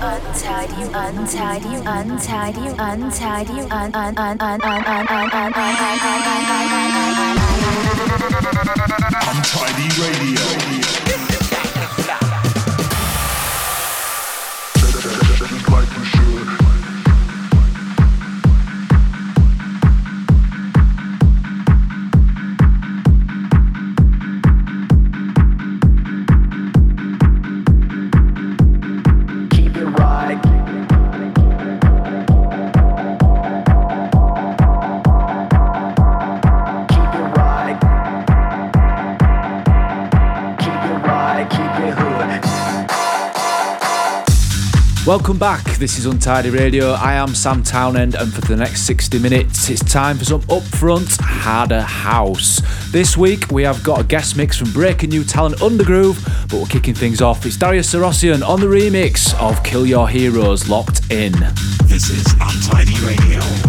untidy, untidy, untidy, untidy, un un un un un un un un Untidy Radio. Welcome back. This is Untidy Radio. I am Sam Townend, and for the next 60 minutes, it's time for some upfront, harder house. This week, we have got a guest mix from breaking new talent Undergroove, but we're kicking things off. It's Darius Syrossian on the remix of Kill Your Heroes Locked In. This is Untidy Radio.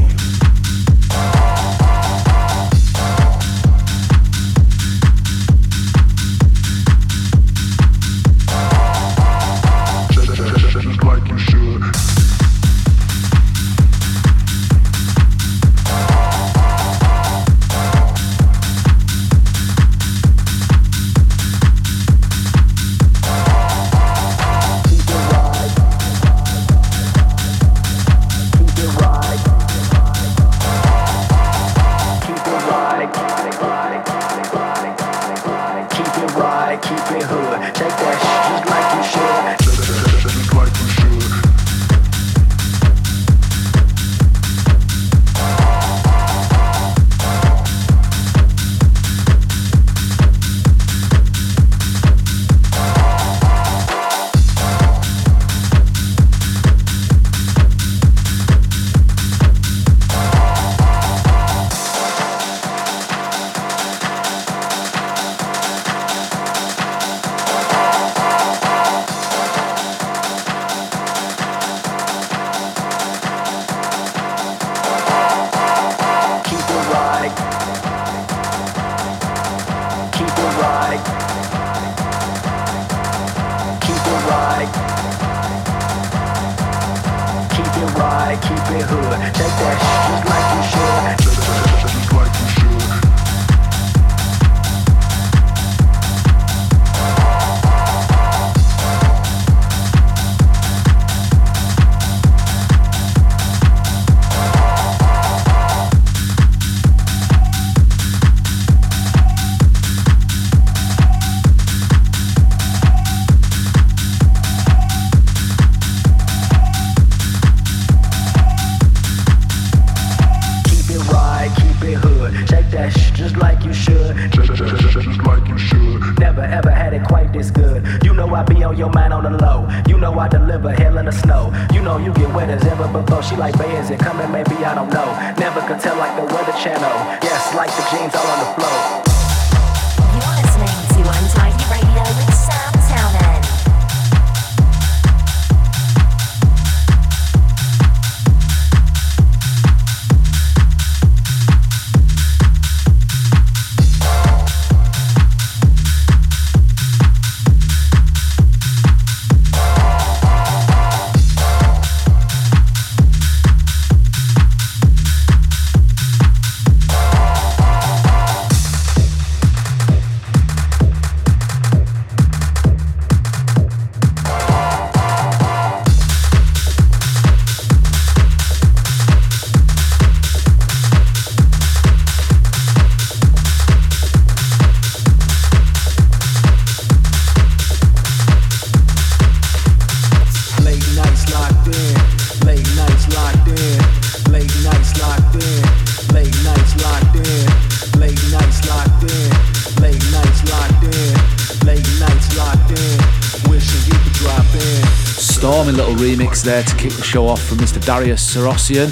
There to kick the show off from Mr. Darius Syrossian.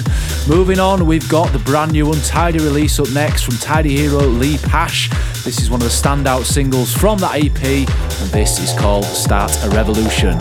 Moving on, we've got the brand new Untidy release up next from Tidy Hero Lee Pasch. This is one of the standout singles from that EP, and this is called Start a Revolution.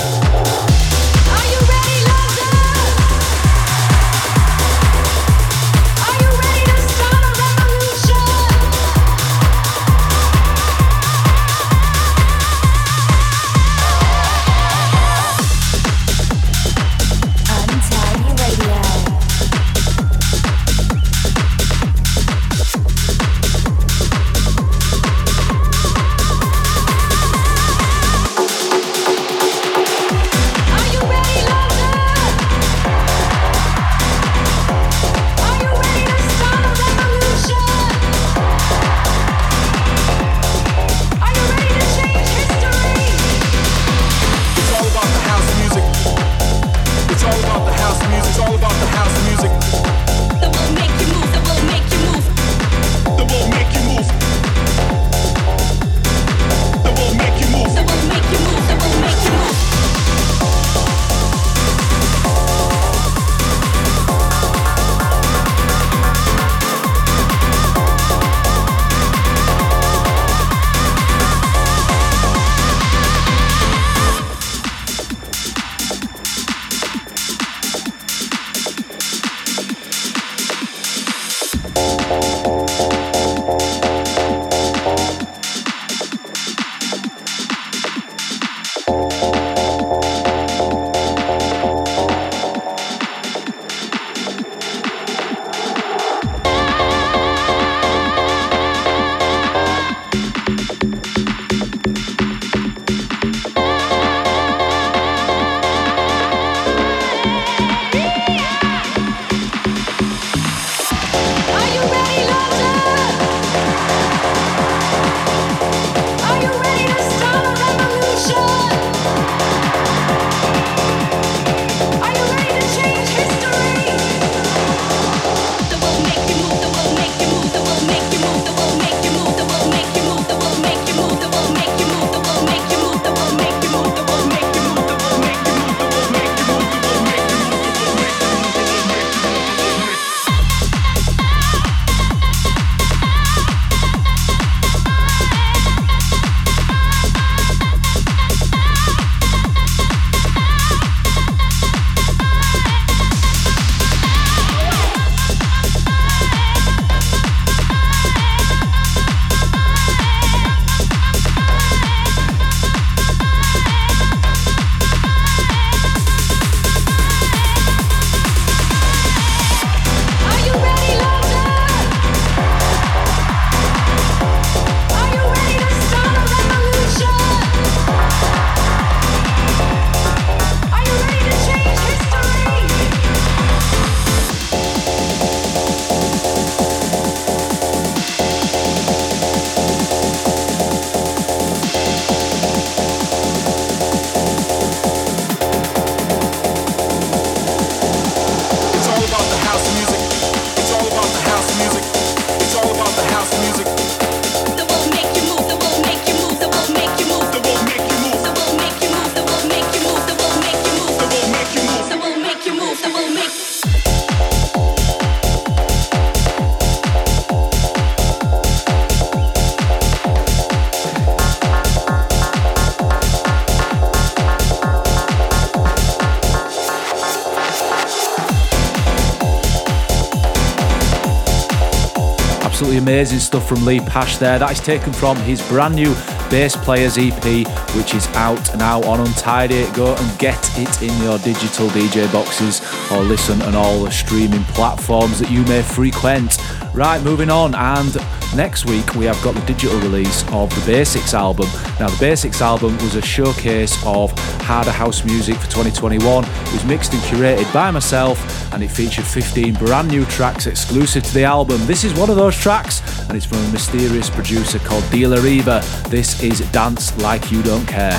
Stuff from Lee Pasch there. That is taken from his brand new Bass Players EP, which is out now on Untidy. Go and get it in your digital DJ boxes or listen on all the streaming platforms that you may frequent. Right, moving on, and next week we have got the digital release of the Basics album. Now, the Basics album was a showcase of harder house music for 2021. It was mixed and curated by myself, and it featured 15 brand new tracks exclusive to the album. This is one of those tracks, and it's from a mysterious producer called Dealer Eva. This is Dance Like You Don't Care.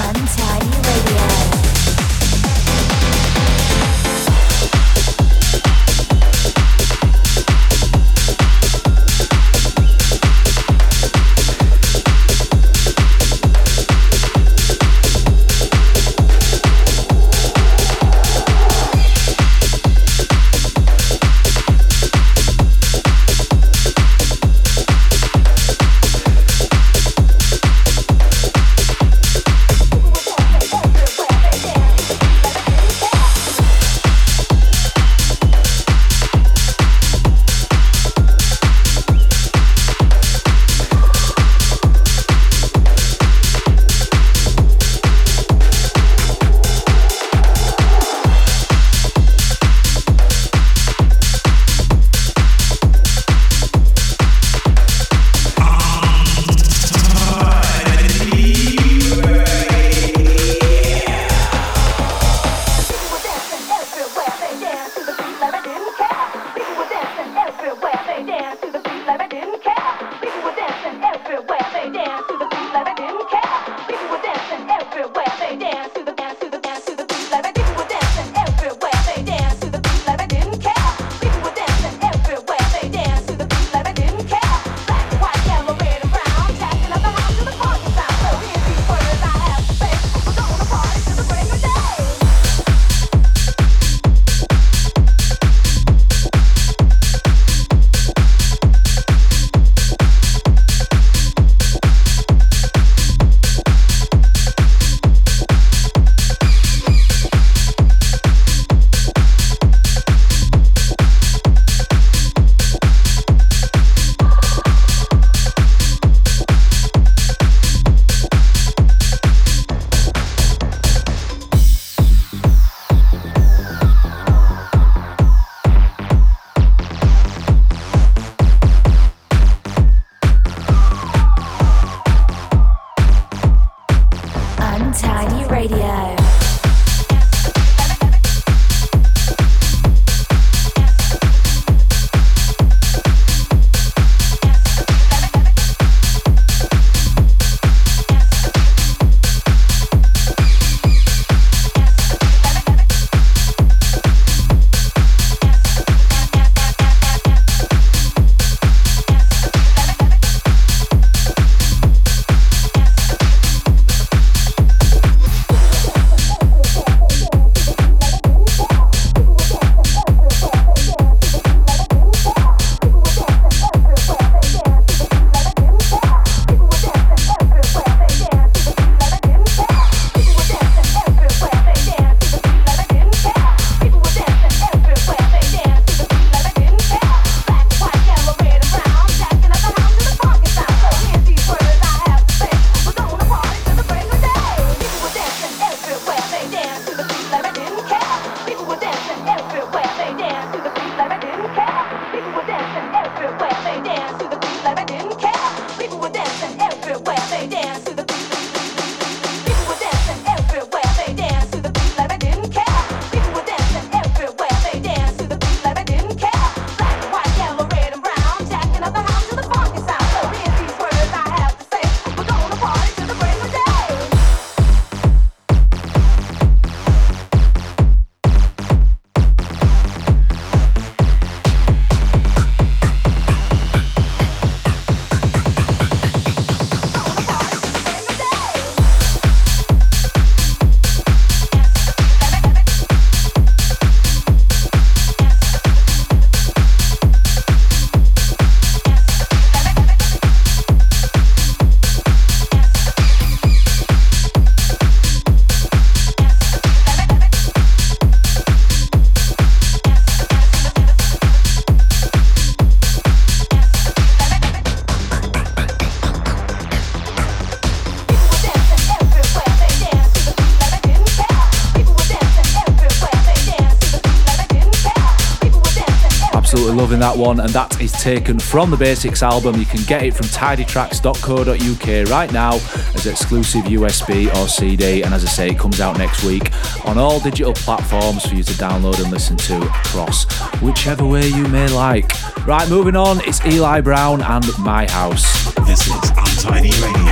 That one, and that is taken from the Basics album. You can get it from tidytracks.co.uk right now as exclusive USB or CD, and as I say, it comes out next week on all digital platforms for you to download and listen to across whichever way you may like. Right, moving on, it's Eli Brown and My House. This is Untidy Radio.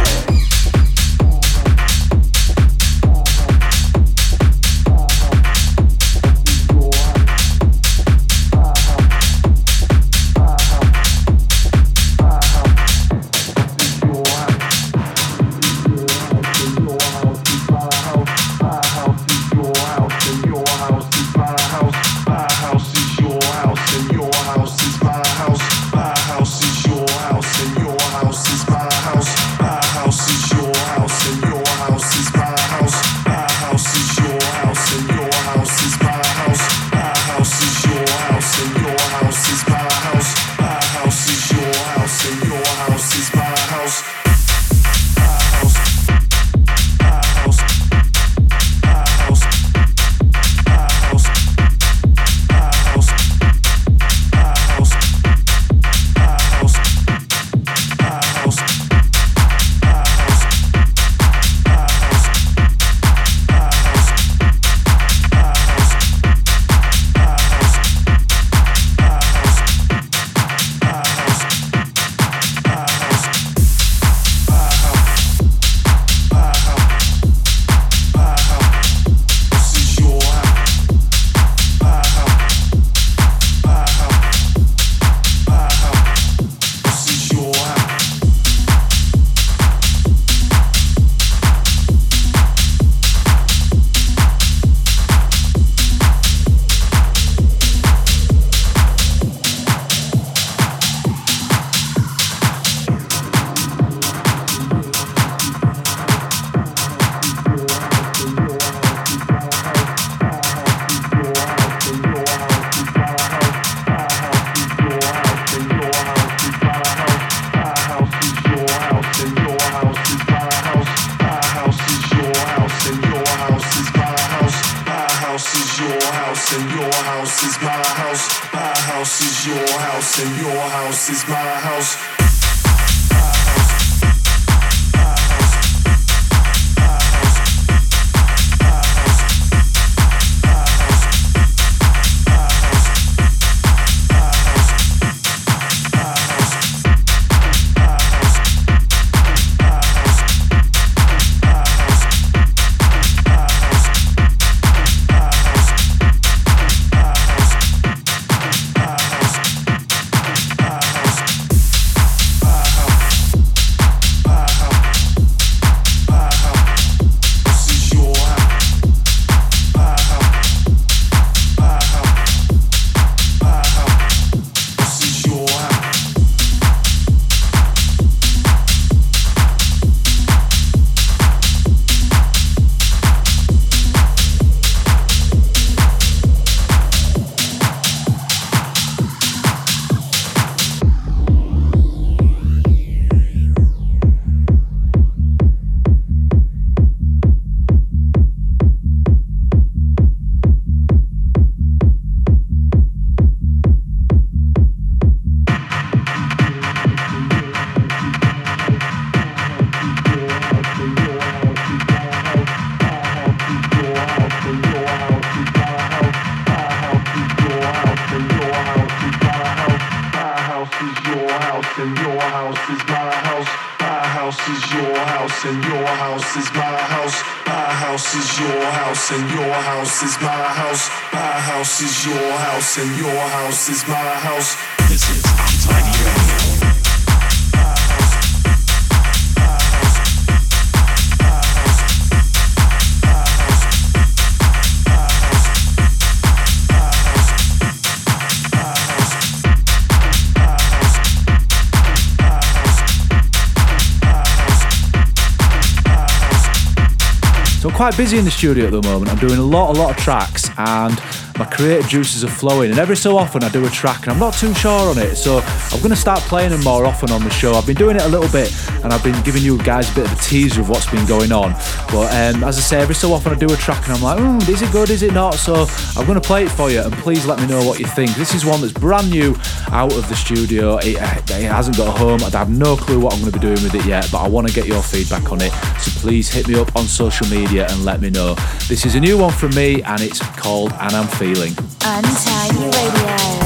Quite busy in the studio at the moment. I'm doing a lot, a lot of tracks, and my creative juices are flowing. And every so often I do a track and I'm not too sure on it. So I'm going to start playing them more often on the show. I've been doing it a little bit and I've been giving you guys a bit of a teaser of what's been going on. But um, as I say, every so often I do a track and I'm like, mm, is it good, is it not? So I'm going to play it for you and please let me know what you think. This is one that's brand new out of the studio. It, uh, it hasn't got a home. I have no clue what I'm going to be doing with it yet, but I want to get your feedback on it. So please hit me up on social media and let me know. This is a new one from me and it's called And I'm Feeling. Untidy Radio.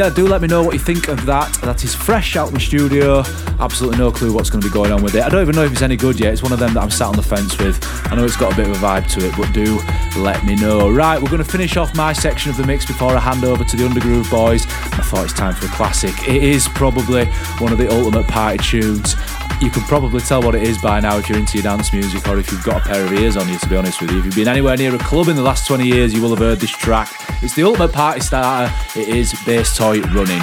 Yeah, do let me know what you think of that. That is fresh out in the studio. Absolutely no clue what's going to be going on with it. I don't even know if it's any good yet. It's one of them that I'm sat on the fence with. I know it's got a bit of a vibe to it, but do let me know. Right, we're going to finish off my section of the mix before I hand over to the Undergroove boys. I thought it's time for a classic. It is probably one of the ultimate party tunes. You can probably tell what it is by now if you're into your dance music or if you've got a pair of ears on you, to be honest with you. If you've been anywhere near a club in the last 20 years, you will have heard this track. It's the ultimate party starter. It is Bass Toy Running.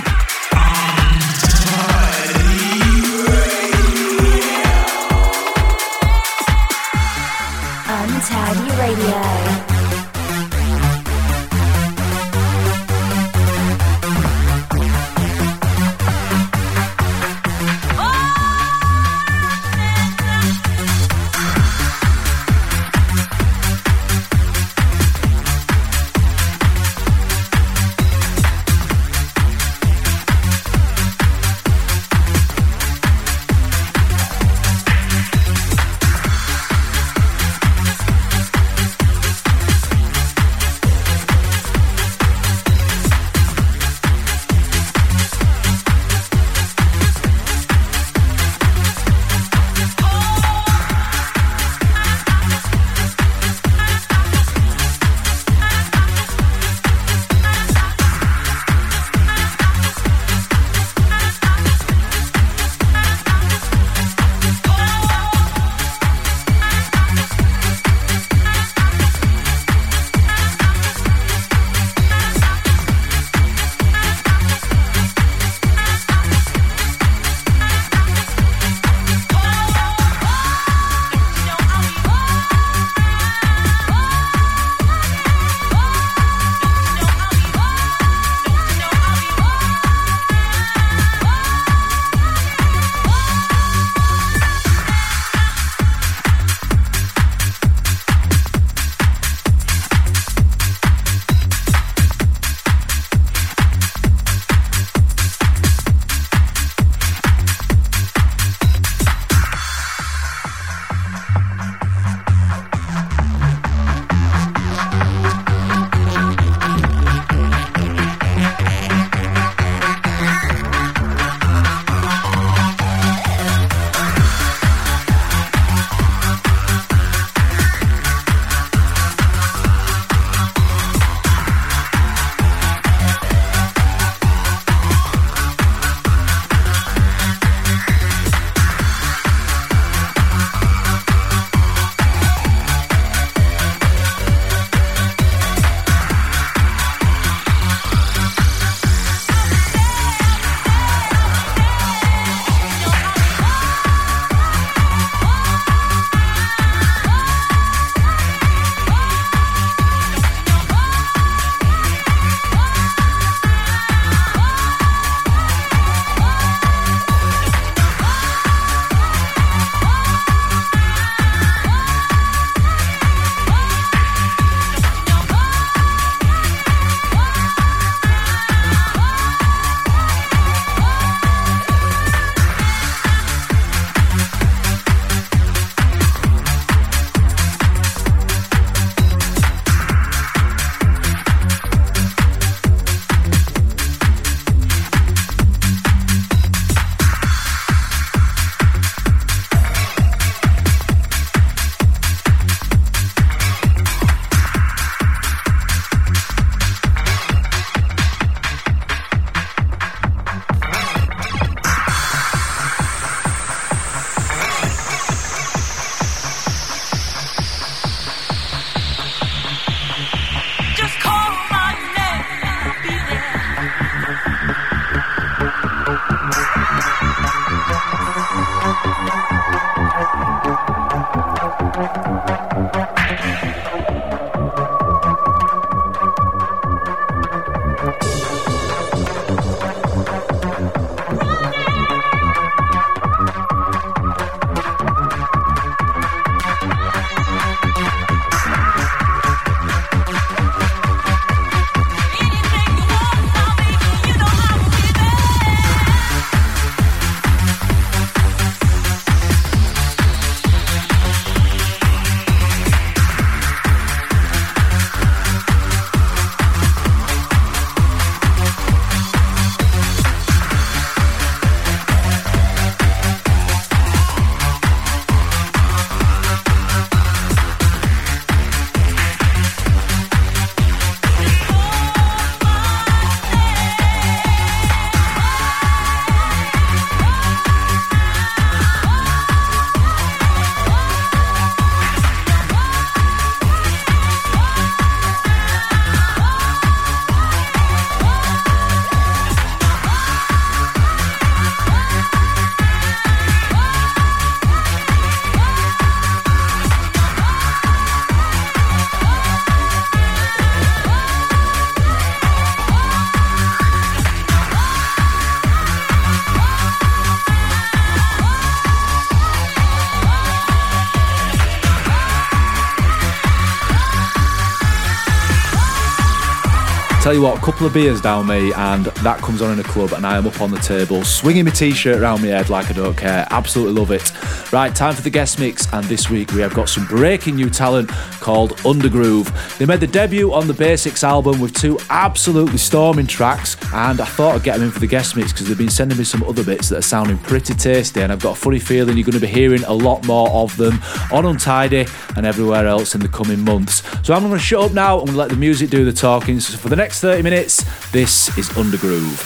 You what, a couple of beers down me, and that comes on in a club, and I am up on the table, swinging my t shirt around my head like I don't care. Absolutely love it. Right, time for the guest mix, and this week we have got some breaking new talent called Undergroove. They made the debut on the Basics album with two absolutely storming tracks, and I thought I'd get them in for the guest mix because they've been sending me some other bits that are sounding pretty tasty, and I've got a funny feeling you're going to be hearing a lot more of them on Untidy and everywhere else in the coming months. So I'm going to shut up now and let the music do the talking. So for the next 30 minutes, this is Undergroove.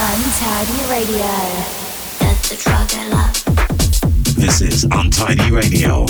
Untidy Radio. That's the drug I love. This is Untidy Radio.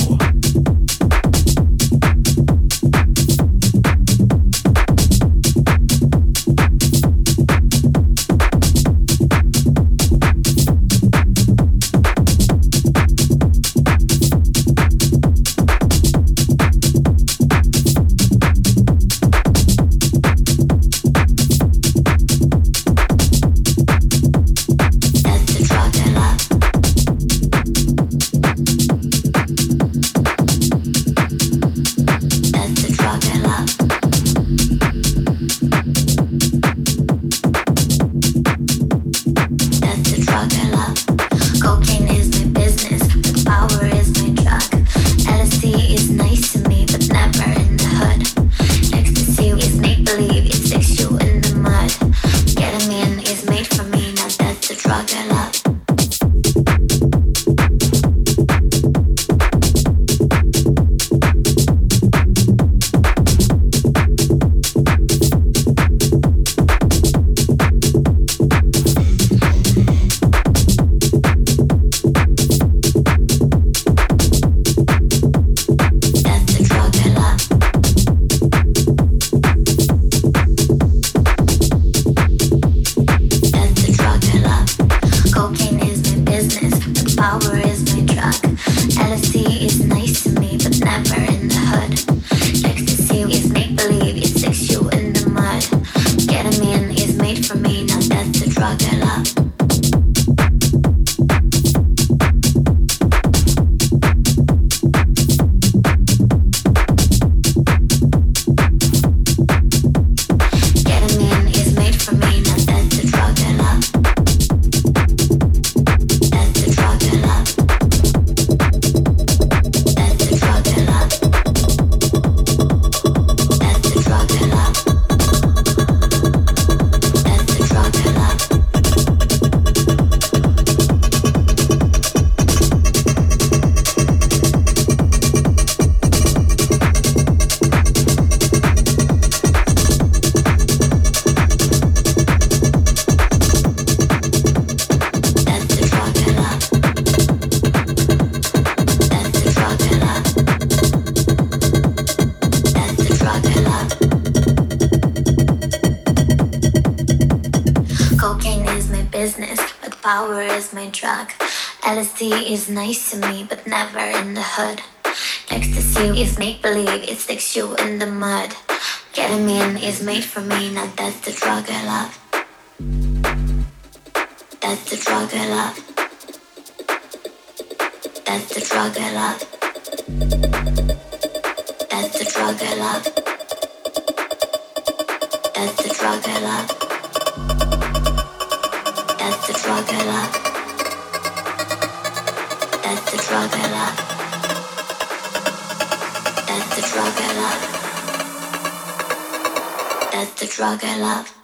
LSD is nice to me, but never in the hood. Ecstasy is make believe, it sticks you in the mud. Ketamine is made for me, now that's the drug I love. That's the drug I love. That's the drug I love. Drug I love.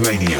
Radio.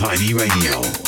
Is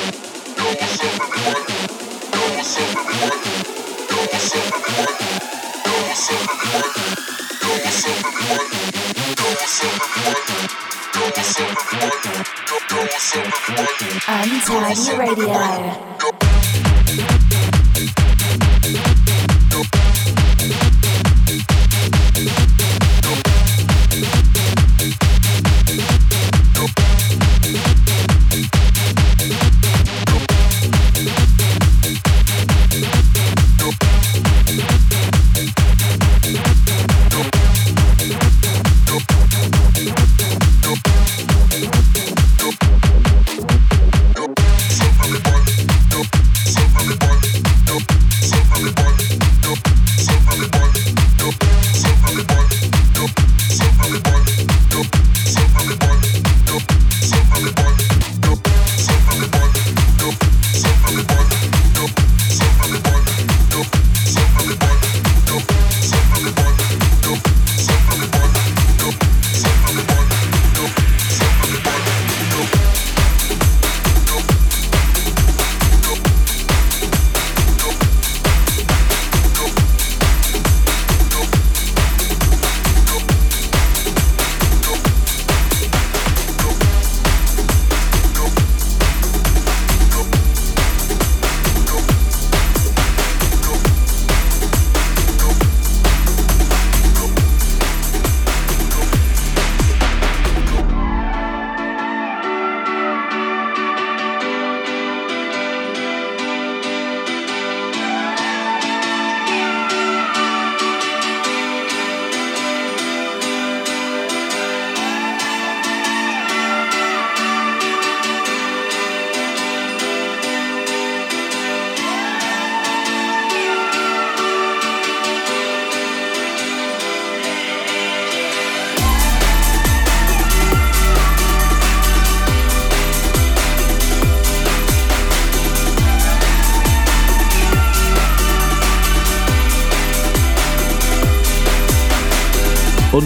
Untidy Radio.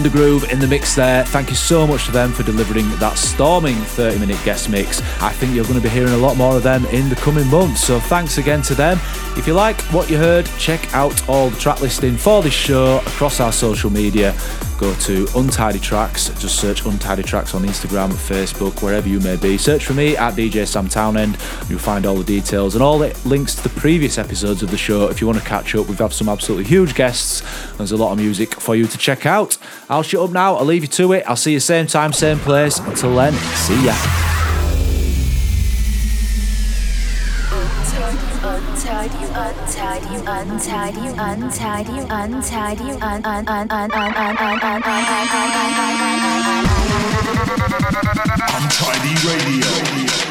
Undergroove in the mix there. Thank you so much to them for delivering that storming 30 minute guest mix. I think you're going to be hearing a lot more of them in the coming months. So thanks again to them. If you like what you heard, check out all the track listing for this show across our social media go to Untidy Tracks. Just search Untidy Tracks on Instagram, Facebook, wherever you may be. Search for me at DJ Sam Townend. You'll find all the details and all the links to the previous episodes of the show. If you want to catch up, we've had some absolutely huge guests. There's a lot of music for you to check out. I'll shut up now. I'll leave you to it. I'll see you same time, same place. Until then, see ya. Untidy, untidy, untidy, untidy, untidy, un un un un un un un un un Untidy Radio.